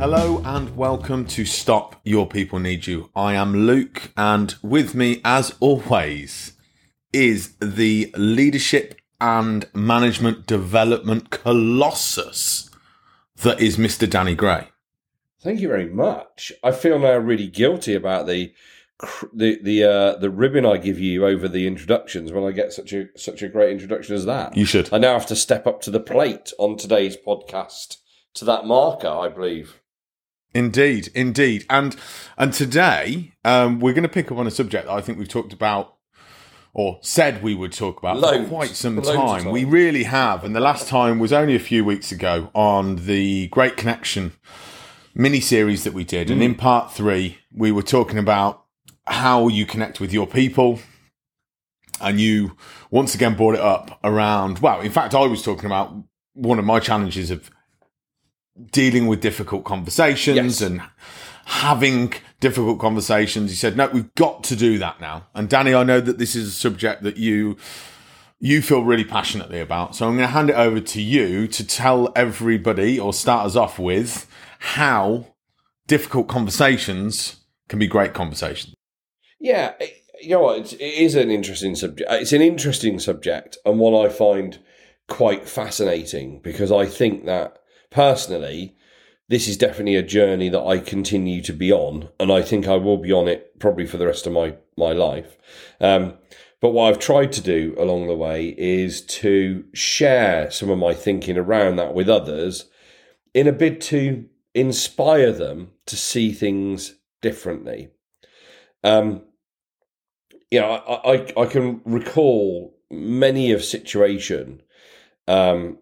Hello and welcome to Stop Your People Need You. I am Luke, and with me, as always, is the leadership and management development colossus that is Mr. Danny Gray. Thank you very much. I feel now really guilty about the the the uh, the ribbon I give you over the introductions when I get such a such a great introduction as that. You should. I now have to step up to the plate on today's podcast to that marker, I believe. Indeed, indeed, and and today um, we're going to pick up on a subject that I think we've talked about or said we would talk about Loads. for quite some time. time. We really have, and the last time was only a few weeks ago on the Great Connection mini series that we did, Mm. and in part three we were talking about how you connect with your people. And you once again brought it up around, well, in fact, I was talking about one of my challenges of dealing with difficult conversations Yes. and having difficult conversations. He said, "No, we've got to do that now." And Danny, I know that this is a subject that you you feel really passionately about. So I'm going to hand it over to you to tell everybody or start us off with how difficult conversations can be great conversations. Yeah, eh, you know what? It's, it is an interesting subject. Uh, it's an interesting subject and one I find quite fascinating because I think that personally, this is definitely a journey that I continue to be on, and I think I will be on it probably for the rest of my my life. Um, but what I've tried to do along the way is to share some of my thinking around that with others in a bid to inspire them to see things differently. Um, you know, I, I, I can recall many of situation um,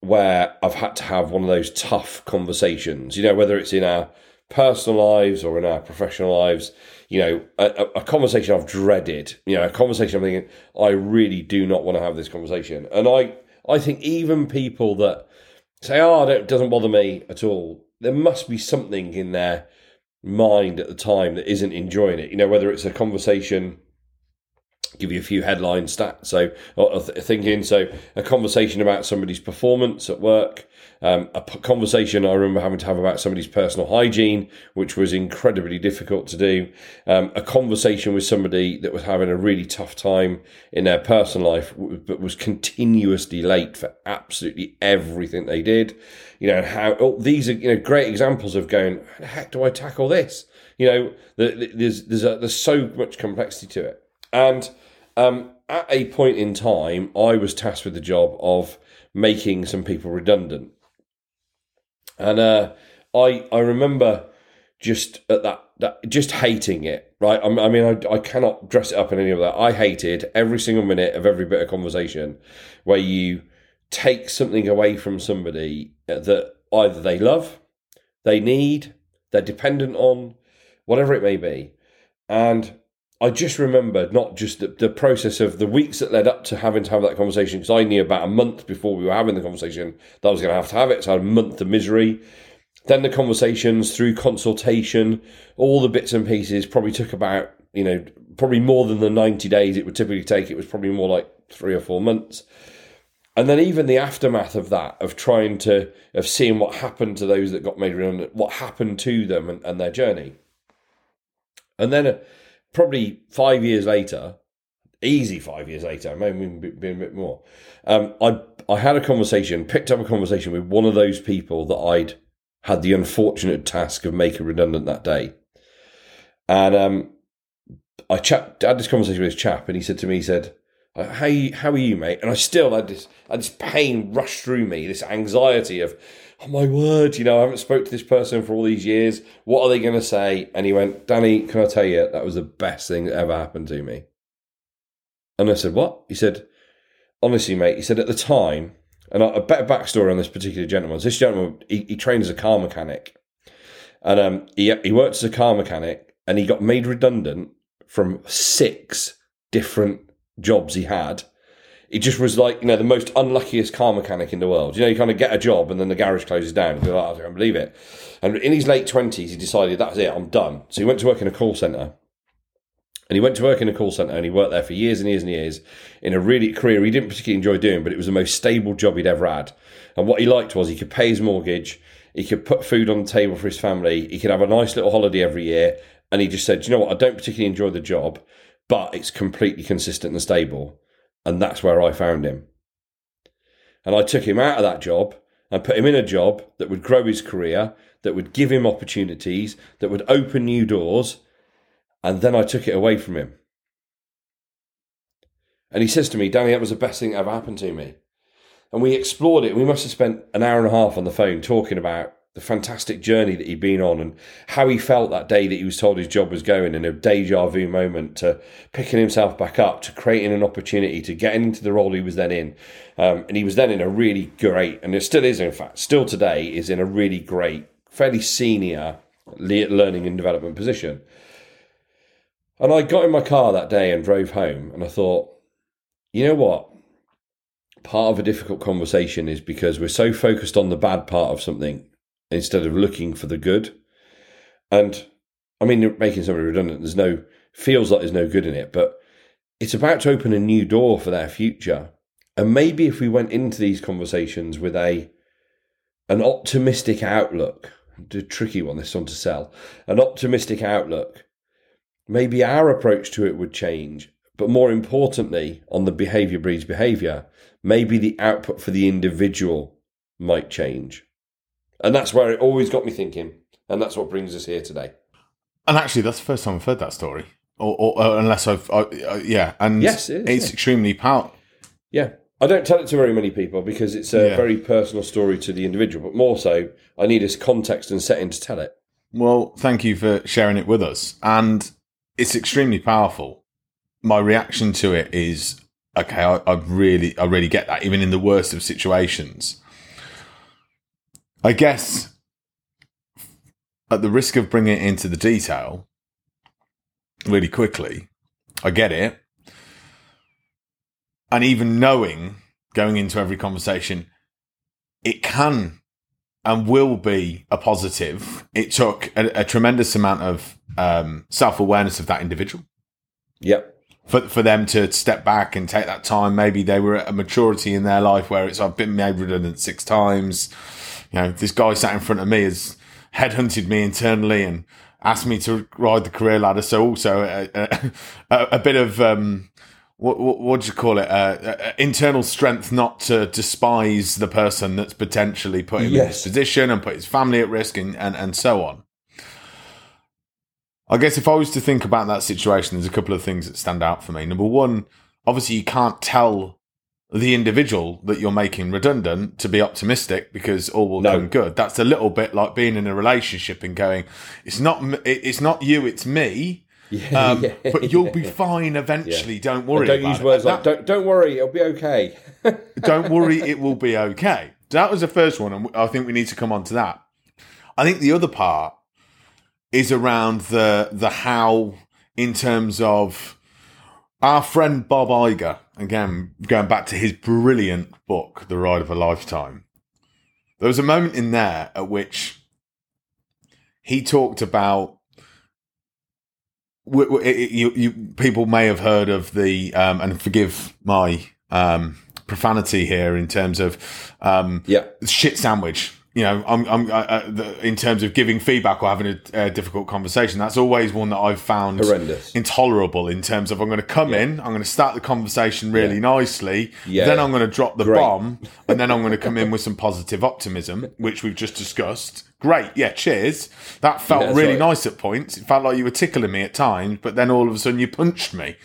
where I've had to have one of those tough conversations. You know, whether it's in our personal lives or in our professional lives. You know, a, a- conversation I've dreaded. You know, a conversation I'm thinking I really do not want to have this conversation. And I, I think even people that say, ah, "Oh, it doesn't bother me at all," there must be something in their mind at the time that isn't enjoying it. You know, whether it's a conversation, give you a few headline stats. So, or th- thinking, so a conversation about somebody's performance at work, um, a p- conversation I remember having to have about somebody's personal hygiene, which was incredibly difficult to do. Um, a conversation with somebody that was having a really tough time in their personal life, but was continuously late for absolutely everything they did. You know, how oh, these are you know great examples of going. How the heck do I tackle this? You know, the, the- there's there's a, there's so much complexity to it, and um, at a point in time, I was tasked with the job of making some people redundant, and uh, I I remember just at that, that just hating it. Right, I, I mean, I, I cannot dress it up in any of that. I hated every single minute of every bit of conversation where you take something away from somebody that either they love, they need, they're dependent on, whatever it may be, and I just remembered not just the, the process of the weeks that led up to having to have that conversation, because I knew about a month before we were having the conversation that I was going to have to have it. So I had a month of misery. Then the conversations through consultation, all the bits and pieces probably took about, you know, probably more than the 90 days it would typically take. It was probably more like three or four months. And then even the aftermath of that, of trying to, of seeing what happened to those that got made redundant, what happened to them and, and their journey. And then probably five years later, easy five years later, maybe been a bit more. Um, I I had a conversation, picked up a conversation with one of those people that I'd had the unfortunate task of making redundant that day, and um, I had this conversation with this chap, and he said to me, he said, "Uh, "How you, how are you, mate?" And I still had this had this pain rush through me, this anxiety of. Oh my word! You know, I haven't spoke to this person for all these years. What are they going to say? And he went, "Danny, can I tell you that was the best thing that ever happened to me?" And I said, "What?" He said, "Honestly, mate," he said at the time, and a better backstory on this particular gentleman. This gentleman, he, he trained as a car mechanic, and um, he he worked as a car mechanic, and he got made redundant from six different jobs he had. It just was like you know the most unluckiest car mechanic in the world. You know, you kind of get a job and then the garage closes down. You're like, oh, I can't believe it. And in his late twenties, he decided that's it, I'm done. So he went to work in a call center. And he went to work in a call center and he worked there for years and years and years in a really career he didn't particularly enjoy doing, but it was the most stable job he'd ever had. And what he liked was he could pay his mortgage, He could put food on the table for his family. He could have a nice little holiday every year. And he just said, "Do you know what? I don't particularly enjoy the job, but it's completely consistent and stable. And that's where I found him. And I took him out of that job and put him in a job that would grow his career, that would give him opportunities, that would open new doors. And then I took it away from him. And he says to me, Danny, that was the best thing that ever happened to me. And we explored it. We must have spent an hour and a half on the phone talking about the fantastic journey that he'd been on and how he felt that day that he was told his job was going and a deja vu moment to picking himself back up to creating an opportunity to getting into the role he was then in. Um, and he was then in a really great and it still is in fact still today is in a really great fairly senior learning and development position. And i got in my car that day and drove home and i thought you know what? Part of a difficult conversation is because we're so focused on the bad part of something instead of looking for the good. And I mean, making somebody redundant, there's no, feels like there's no good in it, but it's about to open a new door for their future. And maybe if we went into these conversations with a, an optimistic outlook, a tricky one, this one to sell, an optimistic outlook, maybe our approach to it would change. But more importantly, on the behavior breeds behavior, maybe the output for the individual might change. And that's where it always got me thinking. And that's what brings us here today. And actually, that's the first time I've heard that story. Or, or, or unless I've, I, uh, yeah. And Yes, it is, it's yeah. extremely powerful. Yeah. I don't tell it to very many people because it's a Yeah. very personal story to the individual, but more so, I need a context and setting to tell it. Well, thank you for sharing it with us. And it's extremely powerful. My reaction to it is okay, I, I really, I really get that, even in the worst of situations. I guess at the risk of bringing it into the detail really quickly, I get it. And even knowing going into every conversation, it can and will be a positive. It took a, a tremendous amount of um, self awareness of that individual Yep. for for them to step back and take that time. Maybe they were at a maturity in their life where it's I've been made redundant six times. You know, this guy sat in front of me has headhunted me internally and asked me to ride the career ladder. So also a, a, a, a bit of um, what, what what do you call it? Uh, uh, internal strength not to despise the person that's potentially put him in this position and put his family at risk and, and, and so on. I guess if I was to think about that situation, there's a couple of things that stand out for me. Number one, obviously you can't tell the individual that you're making redundant to be optimistic because all will No. come good. That's a little bit like being in a relationship and going, it's not, it's not you, it's me. Yeah, Um, yeah, but you'll be fine eventually. Don't And worry. don't about use it. words That- like, don't, don't worry, it'll be okay. don't worry, it will be okay. That was the first one, and I think we need to come on to that. I think the other part is around the the how in terms of our friend Bob Iger. Again, going back to his brilliant book, The Ride of a Lifetime. There was a moment in there at which he talked about. w- w- it- it- You, you people may have heard of the um, and forgive my um, profanity here in terms of um, yeah. shit sandwich. You know, I'm, I'm uh, uh, the, in terms of giving feedback or having a, difficult conversation. That's always one that I've found Horrendous. intolerable. In terms of, I'm going to come in, I'm going to start the conversation really Yeah. nicely, Yeah. then I'm going to drop the Great. bomb, and then I'm going to come in with some positive optimism, which we've just discussed. Great, yeah, cheers. That felt Yeah, really right. nice at points. It felt like you were tickling me at times, but then all of a sudden you punched me.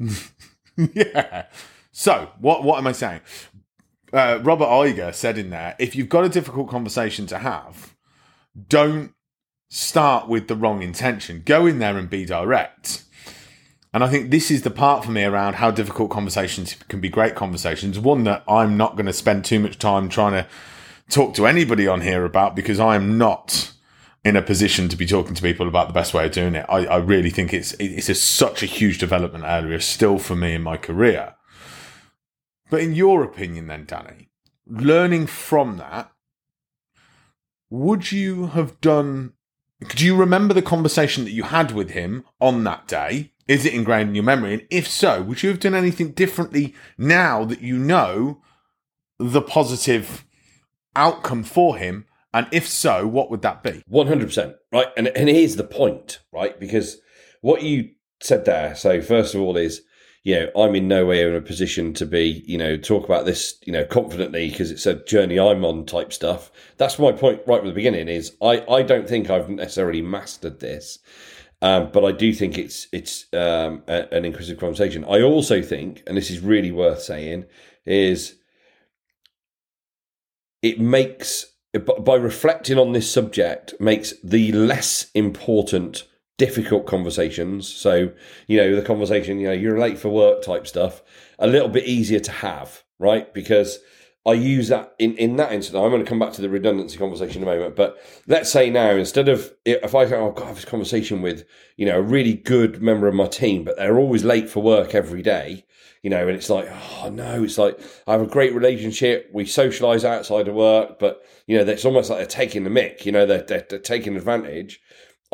yeah. So what what am I saying? Uh, Robert Iger said in there, if you've got a difficult conversation to have, don't start with the wrong intention. Go in there and be direct. And I think this is the part for me around how difficult conversations can be great conversations. One that I'm not going to spend too much time trying to talk to anybody on here about because I am not in a position to be talking to people about the best way of doing it. I, I really think it's it's a, such a huge development area still for me in my career. But in your opinion, then, Danny, learning from that, would you have done? Do you remember the conversation that you had with him on that day? Is it ingrained in your memory? And if so, would you have done anything differently now that you know the positive outcome for him And if so, what would that be? One hundred percent, right? And and here's the point, right? Because what you said there. So first of all, is you know I'm in no way in a position to be you know talk about this you know confidently because it's a journey I'm on type stuff. That's my point right from the beginning. Is I I don't think I've necessarily mastered this. Um, but I do think it's it's um, a, an inclusive conversation. I also think, and this is really worth saying, is it makes by reflecting on this subject makes the less important difficult conversations so you know the conversation you know you're late for work type stuff a little bit easier to have right because i use that in in that instance i'm going to come back to the redundancy conversation in a moment but let's say now instead of if i go oh, i've got have this conversation with you know a really good member of my team but they're always late for work every day you know, and it's like, oh no, it's like I have a great relationship. We socialize outside of work, but you know, it's almost like they're taking the mick. You know, they're they're, they're taking advantage.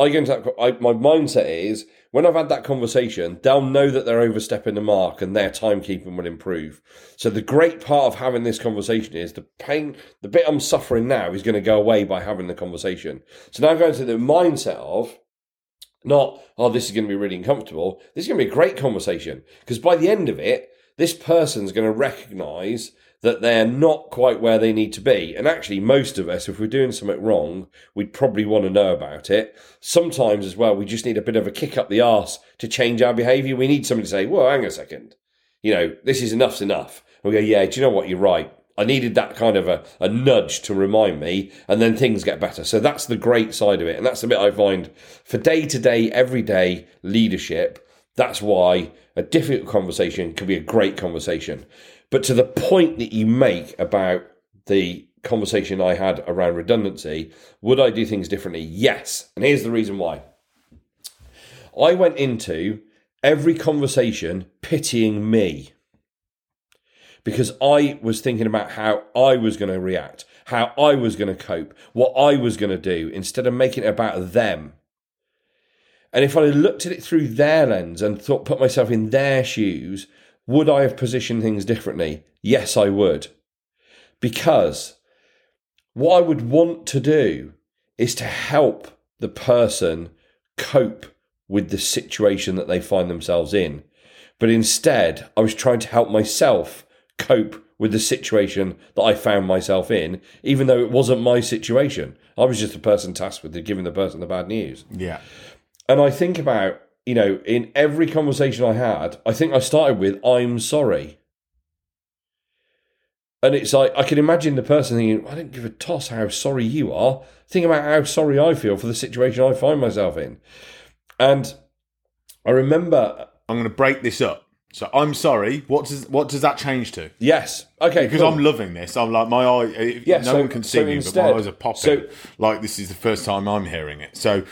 I go into that. I, my mindset is when I've had that conversation, they'll know that they're overstepping the mark, and their timekeeping will improve. So the great part of having this conversation is the pain, the bit I'm suffering now, is going to go away by having the conversation. So now I'm going to the mindset of not, oh, this is going to be really uncomfortable. This is going to be a great conversation because by the end of it, this person's going to recognize that they're not quite where they need to be. And actually, most of us, if we're doing something wrong, we'd probably want to know about it. Sometimes as well, we just need a bit of a kick up the arse to change our behavior. We need somebody to say, well, hang a second. You know, this is enough's enough. And we go, yeah, do you know what? You're right. I needed that kind of a, a nudge to remind me, and then things get better. So that's the great side of it. And that's the bit I find for day to day, everyday leadership. That's why a difficult conversation can be a great conversation. But to the point that you make about the conversation I had around redundancy, would I do things differently? Yes. And here's the reason why. I went into every conversation pitying me because I was thinking about how I was going to react, how I was going to cope, what I was going to do, instead of making it about them. And if I looked at it through their lens and thought, put myself in their shoes, would I have positioned things differently? Yes, I would. Because what I would want to do is to help the person cope with the situation that they find themselves in. But instead, I was trying to help myself cope with the situation that I found myself in, even though it wasn't my situation. I was just a person tasked with giving the person the bad news. Yeah. And I think about, you know, in every conversation I had, I think I started with, I'm sorry. And it's like, I can imagine the person thinking, I don't give a toss how sorry you are. Think about how sorry I feel for the situation I find myself in. And I remember. I'm going to break this up. So I'm sorry. What does what does that change to? Yes. Okay. Because cool. I'm loving this. I'm like my eye. Yeah, no so, one can see so me, instead, but my eyes are popping. So, like this is the first time I'm hearing it. So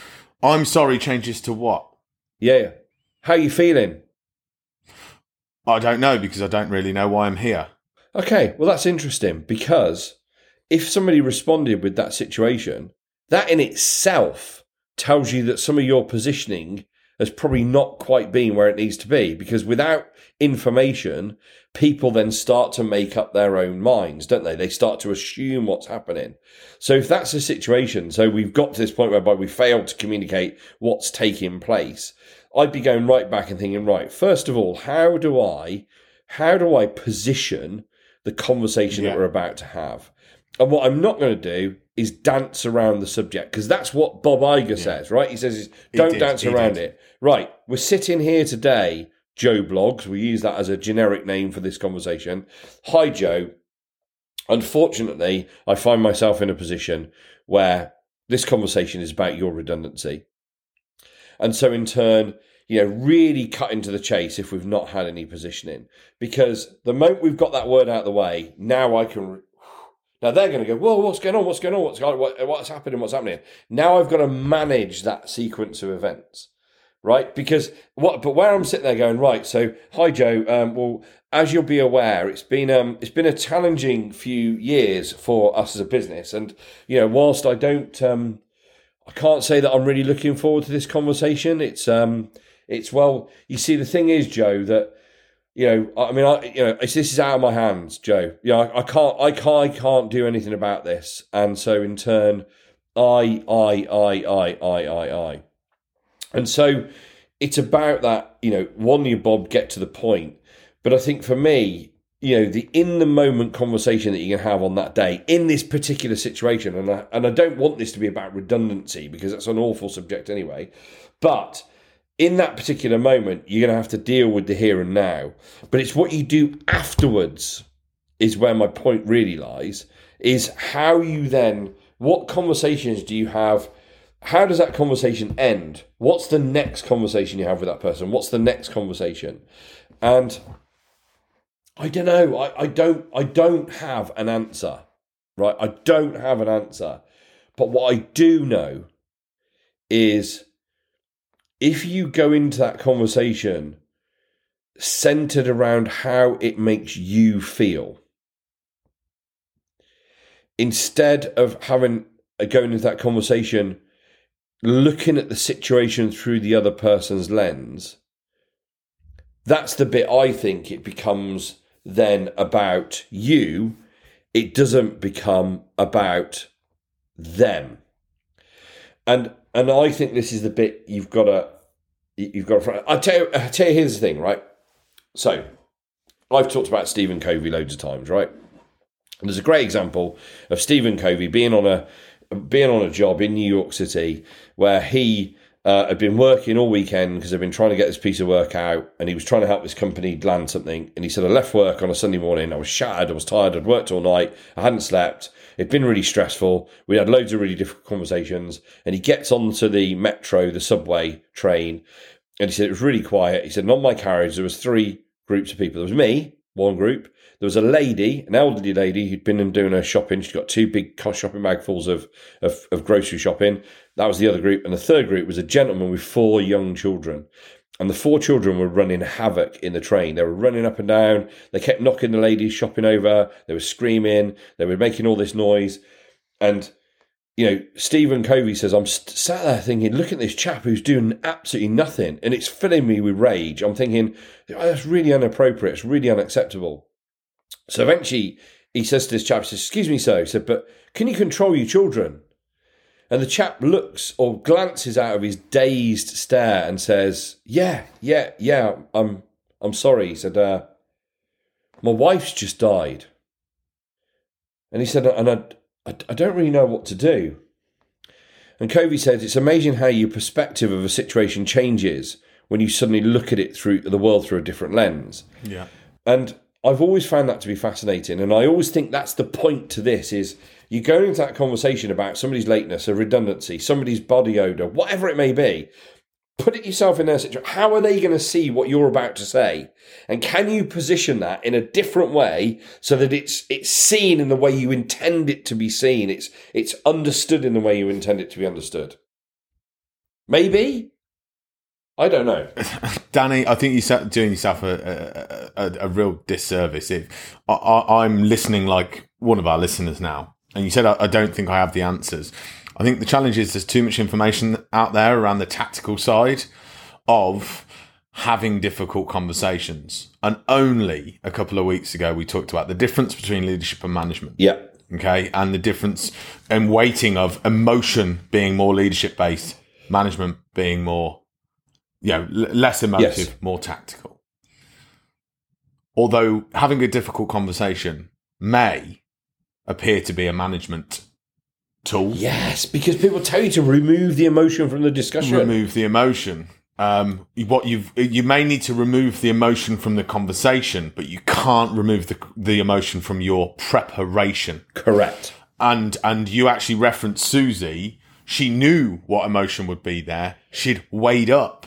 I'm sorry changes to what? Yeah. How are you feeling? I don't know because I don't really know why I'm here. Okay. Well, that's interesting because if somebody responded with that situation, that in itself tells you that some of your positioning has probably not quite been where it needs to be because without information, people then start to make up their own minds, don't they? They start to assume what's happening. So if that's the situation, so we've got to this point whereby we failed to communicate what's taking place, I'd be going right back and thinking, right, first of all, how do I, how do I position the conversation yeah. that we're about to have? And what I'm not going to do is dance around the subject because that's what Bob Iger yeah. says, right? He says, "Don't dance around did. it." Right, we're sitting here today, Joe Bloggs. We use that as a generic name for this conversation. Hi, Joe. Unfortunately, I find myself in a position where this conversation is about your redundancy. And so, in turn, you know, really cut into the chase if we've not had any positioning. Because the moment we've got that word out of the way, now I can now they're going to go, whoa, what's going on? What's going on? What's going on? What, what's happening? What's happening? Now I've got to manage that sequence of events, right? Because what? But where I'm sitting there going, right. So, hi Joe. Um, well, as you'll be aware, it's been um, it's been a challenging few years for us as a business, and you know, whilst I don't, um, I can't say that I'm really looking forward to this conversation. It's um, it's well, you see, the thing is, Joe, that you know, I mean, I, you know, this is out of my hands, Joe. You know, I, I can't, I can't, I can't do anything about this, and so in turn, I, I, I, I, I, I, I, and so it's about that. You know, one, you Bob, get to the point. But I think for me, you know, the in the moment conversation that you can have on that day in this particular situation, and I, and I don't want this to be about redundancy because that's an awful subject anyway, but in that particular moment, you're going to have to deal with the here and now. But it's what you do afterwards is where my point really lies. Is how you then, what conversations do you have? How does that conversation end? What's the next conversation you have with that person? What's the next conversation? And I don't know. I, I don't. I don't have an answer. Right. I don't have an answer. But what I do know is if you go into that conversation centered around how it makes you feel, instead of having going into that conversation looking at the situation through the other person's lens, that's the bit I think it becomes then about you. It doesn't become about them. And and I think this is the bit you've got to you've got to. I tell you, I tell you, here's the thing, right? So, I've talked about Stephen Covey loads of times, right? And there's a great example of Stephen Covey being on a being on a job in New York City where he uh, had been working all weekend because they've been trying to get this piece of work out, and he was trying to help this company land something. And he said, "I left work on a Sunday morning. I was shattered. I was tired. I'd worked all night. I hadn't slept. It'd been really stressful. We had loads of really difficult conversations." And he gets onto the metro, the subway train, and he said it was really quiet. He said, "And on my carriage, there was three groups of people. There was me, one group. There was a lady, an elderly lady who'd been doing her shopping. She'd got two big shopping bagfuls of, of, of grocery shopping. That was the other group. And the third group was a gentleman with four young children. And the four children were running havoc in the train. They were running up and down. They kept knocking the ladies shopping over. They were screaming. They were making all this noise. And, you know, Stephen Covey says, I'm sat there thinking, look at this chap who's doing absolutely nothing. And it's filling me with rage. I'm thinking, oh, that's really inappropriate. It's really unacceptable. So eventually he says to this chap, he says, Excuse me, sir. He said, But can you control your children? And the chap looks or glances out of his dazed stare and says, Yeah, yeah, yeah, I'm I'm sorry. He said, uh, My wife's just died. And he said, And I, I, I don't really know what to do. And Covey says, It's amazing how your perspective of a situation changes when you suddenly look at it through the world through a different lens. Yeah. And I've always found that to be fascinating, and I always think that's the point to this: is you go into that conversation about somebody's lateness, a redundancy, somebody's body odor, whatever it may be. Put it yourself in their situation. How are they going to see what you're about to say? And can you position that in a different way so that it's it's seen in the way you intend it to be seen? It's it's understood in the way you intend it to be understood. Maybe I don't know. Danny, I think you're doing yourself a, a, a, a real disservice. If I, am listening like one of our listeners now, and you said I, I, don't think I have the answers. I think the challenge is there's too much information out there around the tactical side of having difficult conversations. And only a couple of weeks ago, we talked about the difference between leadership and management. Yeah. Okay. And the difference and weighting of emotion being more leadership based, management being more you know, less emotive, yes. more tactical. Although having a difficult conversation may appear to be a management tool. Yes, because people tell you to remove the emotion from the discussion. Remove the emotion. Um, what you've you may need to remove the emotion from the conversation, but you can't remove the the emotion from your preparation. Correct. And and you actually referenced Susie. She knew what emotion would be there. She'd weighed up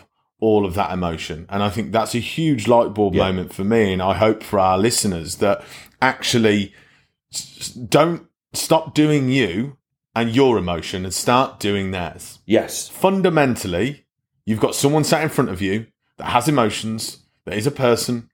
all of that emotion. And I think that's a huge light bulb yeah. moment for me. And I hope for our listeners that actually don't stop doing you and your emotion and start doing theirs. Yes. Fundamentally, you've got someone sat in front of you that has emotions, that is a person,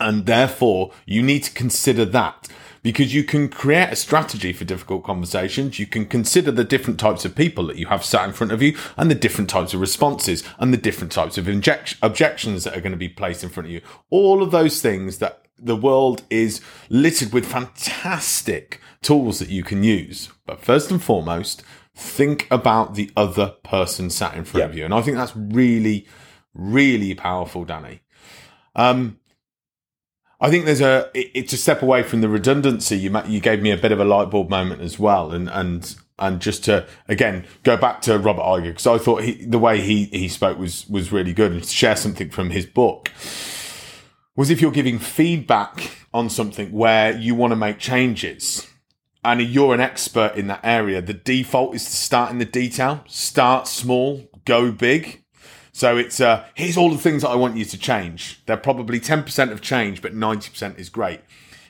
and therefore you need to consider that because you can create a strategy for difficult conversations. You can consider the different types of people that you have sat in front of you and the different types of responses and the different types of inject- objections that are going to be placed in front of you. All of those things that the world is littered with fantastic tools that you can use. But first and foremost, think about the other person sat in front Yeah. of you. And I think that's really, really powerful, Danny. Um, I think there's a it- it's a step away from the redundancy. You you gave me a bit of a light bulb moment as well, and and and just to again go back to Robert Iger because I thought he, the way he he spoke was was really good, and share something from his book was if you're giving feedback on something where you want to make changes and you're an expert in that area, the default is to start in the detail, start small, go big. So it's uh, here's all the things that I want you to change. They're probably 10% of change, but 90% is great.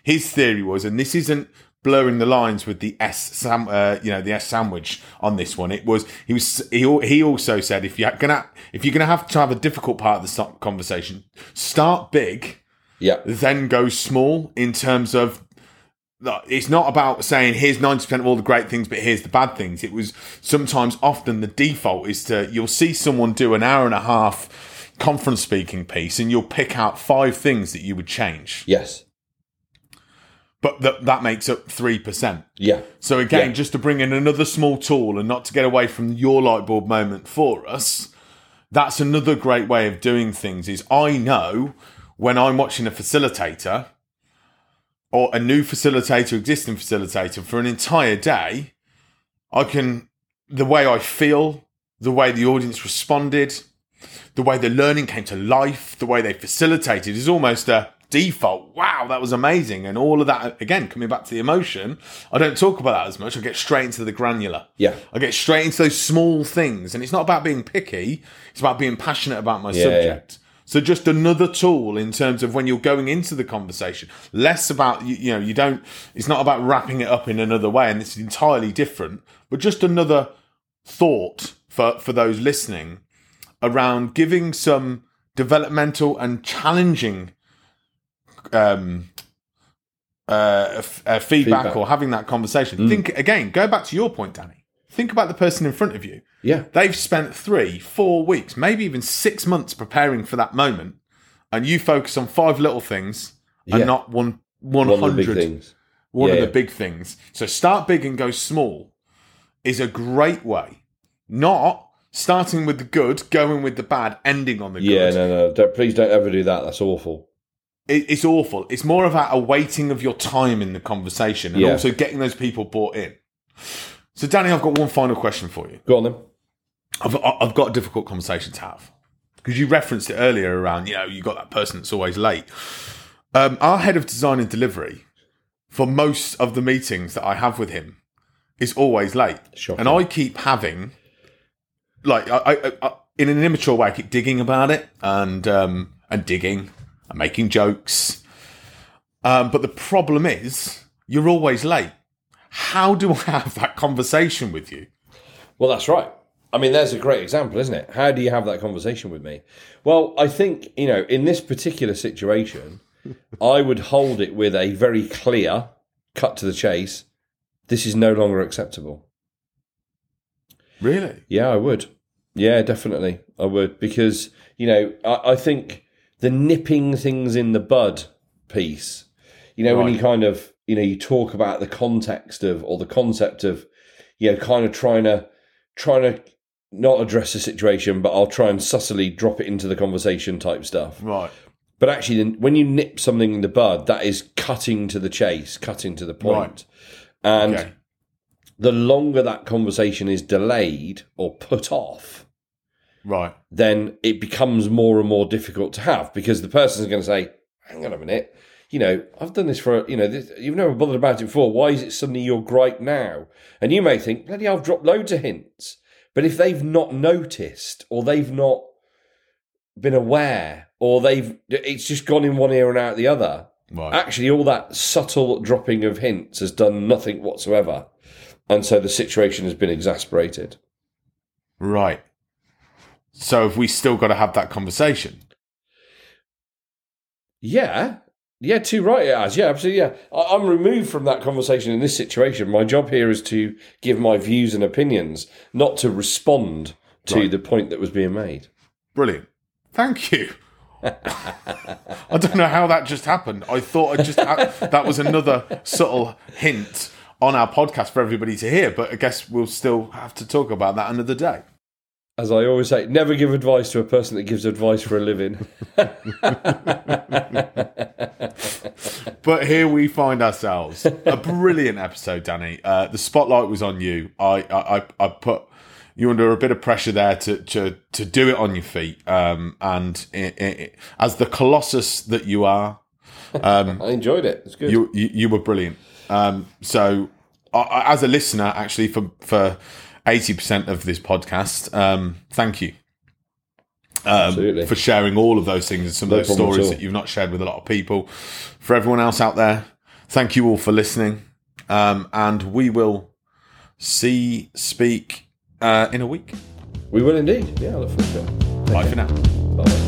His theory was, and this isn't blurring the lines with the S sam, uh, you know, the S sandwich on this one. It was he was he he also said if you're gonna if you're gonna have to have a difficult part of the conversation, start big Yeah. then go small in terms of it's not about saying here's 90% of all the great things but here's the bad things it was sometimes often the default is to you'll see someone do an hour and a half conference speaking piece and you'll pick out five things that you would change Yes. but that that makes up 3% Yeah. so again, Yeah. just to bring in another small tool and not to get away from your light bulb moment for us, that's another great way of doing things is I know when I'm watching a facilitator or a new facilitator, existing facilitator for an entire day, I can the way I feel, the way the audience responded, the way the learning came to life, the way they facilitated is almost a default. Wow, that was amazing. And all of that, again, coming back to the emotion, I don't talk about that as much. I get straight into the granular. Yeah. I get straight into those small things. And it's not about being picky, it's about being passionate about my Yeah, subject. So just another tool in terms of when you're going into the conversation, less about you, you know you don't. It's not about wrapping it up in another way, and it's entirely different. But just another thought for for those listening around giving some developmental and challenging um, uh, f- uh, feedback, Feedback. or having that conversation. Think again. Go back to your point, Danny. Think about the person in front of you. Yeah. They've spent three, four weeks, maybe even six months preparing for that moment, and you focus on five little things and Yeah. not one one One of the big hundred things. one of the yeah. big things. So start big and go small is a great way. Not starting with the good, going with the bad, ending on the Yeah, good. Yeah, no, no. Don't, please don't ever do that. That's awful. It, it's awful. It's more about a waiting of your time in the conversation and Yeah. also getting those people bought in. So, Danny, I've got one final question for you. Go on then. I've, I've got a difficult conversation to have because you referenced it earlier around, you know, you got that person that's always late. Um, our head of design and delivery for most of the meetings that I have with him is always late. Shocking. And I keep having, like, I, I, I, in an immature way, I keep digging about it and, um, and digging and making jokes. Um, but the problem is, you're always late. How do I have that conversation with you? Well, that's right. I mean, there's a great example, isn't it? How do you have that conversation with me? Well, I think, you know, in this particular situation, I would hold it with a very clear cut to the chase. This is no longer acceptable. Really? Yeah, I would. Yeah, definitely. I would. Because, you know, I, I think the nipping things in the bud piece, you know, when you kind of, you know, you talk about the context of, or the concept of, you know, kind of trying to, trying to not address the situation, but I'll try and subtly drop it into the conversation type stuff. Right. But actually, when you nip something in the bud, that is cutting to the chase, cutting to the point. Right. And Okay. the longer that conversation is delayed or put off, Right. then it becomes more and more difficult to have because the person's going to say, hang on a minute, you know, I've done this for, you know, this, you've never bothered about it before. Why is it suddenly your gripe now? And you may think, bloody I've dropped loads of hints. But if they've not noticed or they've not been aware or they've, it's just gone in one ear and out the other, Right. actually all that subtle dropping of hints has done nothing whatsoever. And so the situation has been exasperated. Right. So have we still got to have that conversation? Yeah, Yeah, too right it has. Yeah, absolutely. Yeah, I, I'm removed from that conversation in this situation. My job here is to give my views and opinions, not to respond to Right. the point that was being made. Brilliant. Thank you. I don't know how that just happened. I thought I just that was another subtle hint on our podcast for everybody to hear, but I guess we'll still have to talk about that another day. As I always say, never give advice to a person that gives advice for a living. But here we find ourselves. A brilliant episode, Danny. Uh, the spotlight was on you. I, I, I- put you under a bit of pressure there to to, to do it on your feet. Um, and i i as the colossus that you are, I enjoyed it. It's good. you you, you were brilliant. Um, so, I, I, as a listener, actually, for for eighty percent of this podcast, um, thank you. Um, for sharing all of those things and some No of those stories that you've not shared with a lot of people. For everyone else out there, thank you all for listening. Um, and we will see, speak uh, in a week. we will indeed. Yeah, I look forward to it. Bye for now. Bye.